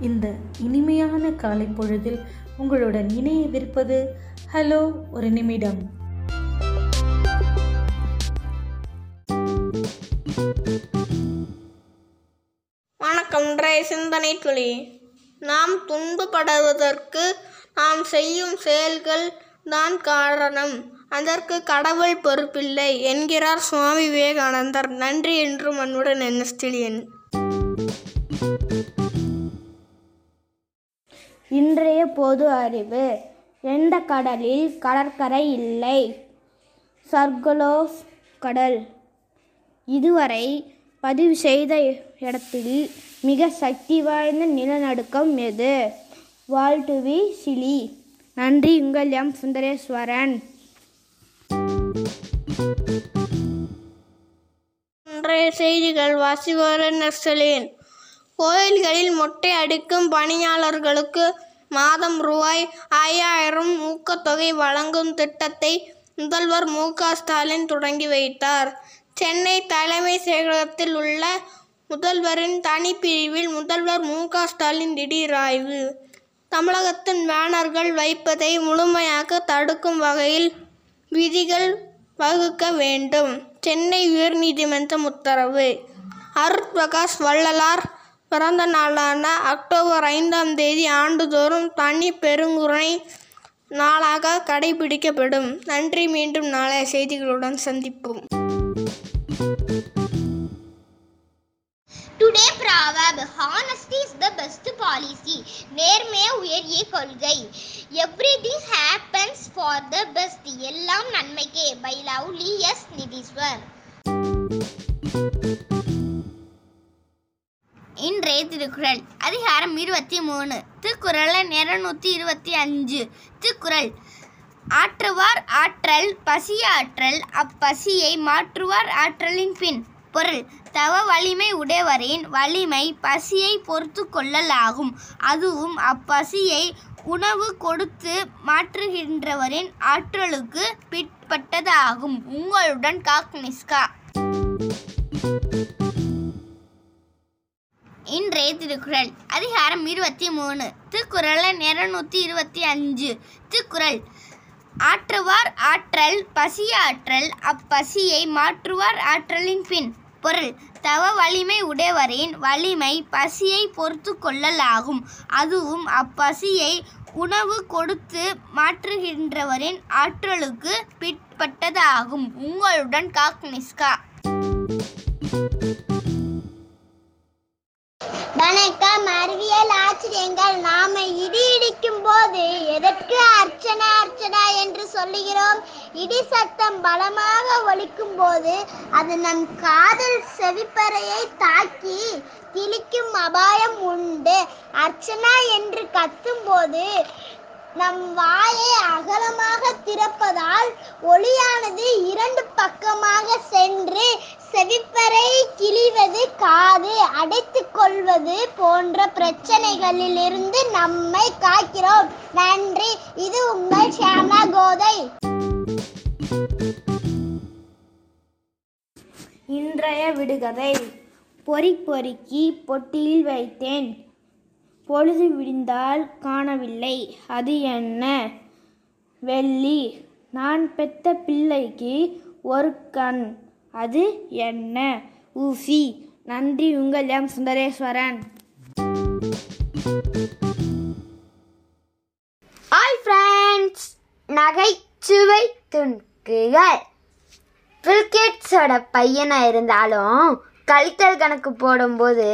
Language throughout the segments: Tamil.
இந்த இனிமையான காலை பொழுதில் உங்களுடன் இணையவிருப்பது ஹலோ ஒரு நிமிடம். வணக்கம் சிந்தனை துளி. நாம் துன்பப்படுவதற்கு நாம் செய்யும் செயல்கள் தான் காரணம். அதற்கு கடவுள் பொறுப்பில்லை என்கிறார் சுவாமி விவேகானந்தர். நன்றி என்றும் அன்புடன் என்எஸ்டிலியன் இன்றைய பொது அறிவு. எந்த கடலில் கடற்கரை இல்லை? சர்கலோஸ் கடல். இதுவரை பதிவு செய்த இடத்தில் மிக சக்தி வாய்ந்த நிலநடுக்கம் எது? வாழ்டுவி சிலி. நன்றி உங்கள் எம். சுந்தரேஸ்வரன். இன்றைய செய்திகள் வாசிவாரன் நக்சலின் கோயில்களில் மொட்டை அடிக்கும் பணியாளர்களுக்கு மாதம் ரூபாய் ஐயாயிரம் ஊக்கத்தொகை வழங்கும் திட்டத்தை முதல்வர் மு க ஸ்டாலின் தொடங்கி வைத்தார். சென்னை தலைமை செயலகத்தில் உள்ள முதல்வரின் தனிப்பிரிவில் முதல்வர் மு க ஸ்டாலின் திடீர் ஆய்வு. தமிழகத்தின் பேனர்கள் வைப்பதை முழுமையாக தடுக்கும் வகையில் விதிகள் வகுக்க வேண்டும். சென்னை உயர்நீதிமன்றம் உத்தரவு. அருட்பிரகாஷ் வள்ளலார் பிறந்த நாளான அக்டோபர் ஐந்தாம் தேதி ஆண்டுதோறும் தனி பெருங்குறை நாளாக கடைபிடிக்கப்படும். நன்றி மீண்டும் நாளைய செய்திகளுடன் சந்திப்போம். Today proverb honesty is the best policy நேர்மையே உயரிய கொள்கை. Everything happens for the best எல்லாம் நன்மைக்கே. By lovely S Nitheeswar. Thirukkural அதிகாரம் இருபத்தி மூணு திருக்குறள் இருநூத்தி இருபத்தி அஞ்சு திருக்குறள். ஆற்றுவார் ஆற்றல் பசியாற்றல் அப்பசியை மாற்றுவார் ஆற்றலின் பின். பொருள். தவ வலிமை உடையவரின் வலிமை பசியை பொறுத்து கொள்ளலாகும். அதுவும் அப்பசியை உணவு கொடுத்து மாற்றுகின்றவரின் ஆற்றலுக்கு பிற்பட்டதாகும். உங்களுடன் காக்னிஸ்கா திருக்குறள் அதிகாரம் இருபத்தி மூணு. திருக்குறள் இருநூத்தி இருபத்தி அஞ்சு. திருக்குறள். ஆற்றுவார் ஆற்றல் பசிய ஆற்றல் அப்பசியை மாற்றுவார் ஆற்றலின் பின். பொருள். தவ வலிமை உடையவரின் வலிமை பசியை பொறுத்து கொள்ளலாகும். அதுவும் அப்பசியை உணவு கொடுத்து மாற்றுகின்றவரின் ஆற்றலுக்கு பிற்பட்டதாகும். உங்களுடன் காக்னிஸ்கா அறிவியல் ஆச்சரியங்கள் நாம இடி இடிக்கும் போது எதற்கு அர்ச்சனா அர்ச்சனா என்று சொல்லுகிறோம்? இடி சத்தம் பலமாக ஒலிக்கும் போது அது நம் காதல் செவிப்பறையை தாக்கி கிழிக்கும் அபாயம் உண்டு. அர்ச்சனா என்று கத்தும் போது நம் வாயை அகலமாக திறப்பதால் ஒளியானது இரண்டு பக்கமாக சென்று செவிப்பறை கிழிவது காது அடைத்து கொள்வது போன்ற பிரச்சனைகளிலிருந்து நம்மை காக்கிறோம். நன்றி. இது உங்கள் ஷியாமா கோதை. இன்றைய விடுகதை. பொறி பொறுக்கி பொட்டியில் வைத்தேன். பொழுது விடிந்தால் காணவில்லை. அது என்ன? வெள்ளி. நான் பெத்த பிள்ளைக்கு ஒரு கண். அது என்ன? ஊசி. நன்றி உங்கள் எம். சுந்தரேஸ்வரன். ஹாய் ஃப்ரெண்ட்ஸ் நகைச்சுவை துணுக்குகள். பில்கேட்ஸோட பையனாக இருந்தாலும் கழித்தல் கணக்கு போடும்போது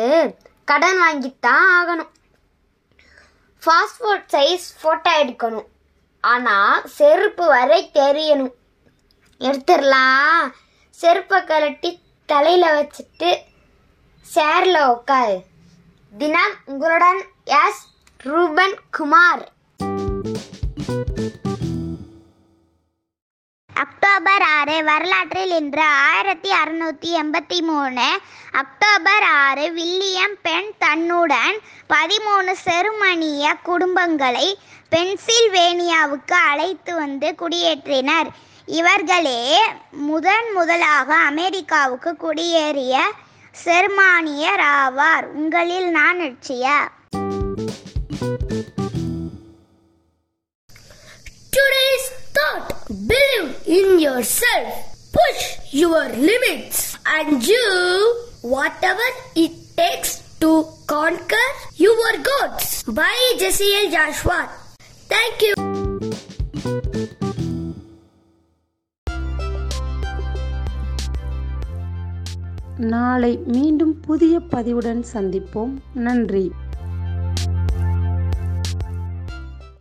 கடன் வாங்கித்தான் ஆகணும். பாஸ்போர்ட் சைஸ் ஃபோட்டோ எடுக்கணும். ஆனால் செருப்பு வரை தெரியணும். எடுத்துடலாம். செருப்பை கழட்டி தலையில் வச்சுட்டு சேரில் உட்காரு தினம் உங்களுடன் எஸ். ரூபன் குமார். அக்டோபர் ஆறு வரலாற்றில் இன்று ஆயிரத்தி அறுநூத்தி எண்பத்தி மூணு. அக்டோபர் ஆறு வில்லியம் பெண் தன்னுடன் பதிமூணு செருமனிய குடும்பங்களை பென்சில்வேனியாவுக்கு அழைத்து வந்து குடியேற்றினர். இவர்களே முதன் முதலாக அமெரிக்காவுக்கு குடியேறிய செர்மானியர் ஆவார் உங்களில் நான் நிச்சயா Today's thought believe in yourself push your limits and do whatever it takes to conquer your goals by Jesse L. Joshua. Thank you. நாளை மீண்டும் புதிய பதிவுடன் சந்திப்போம். நன்றி.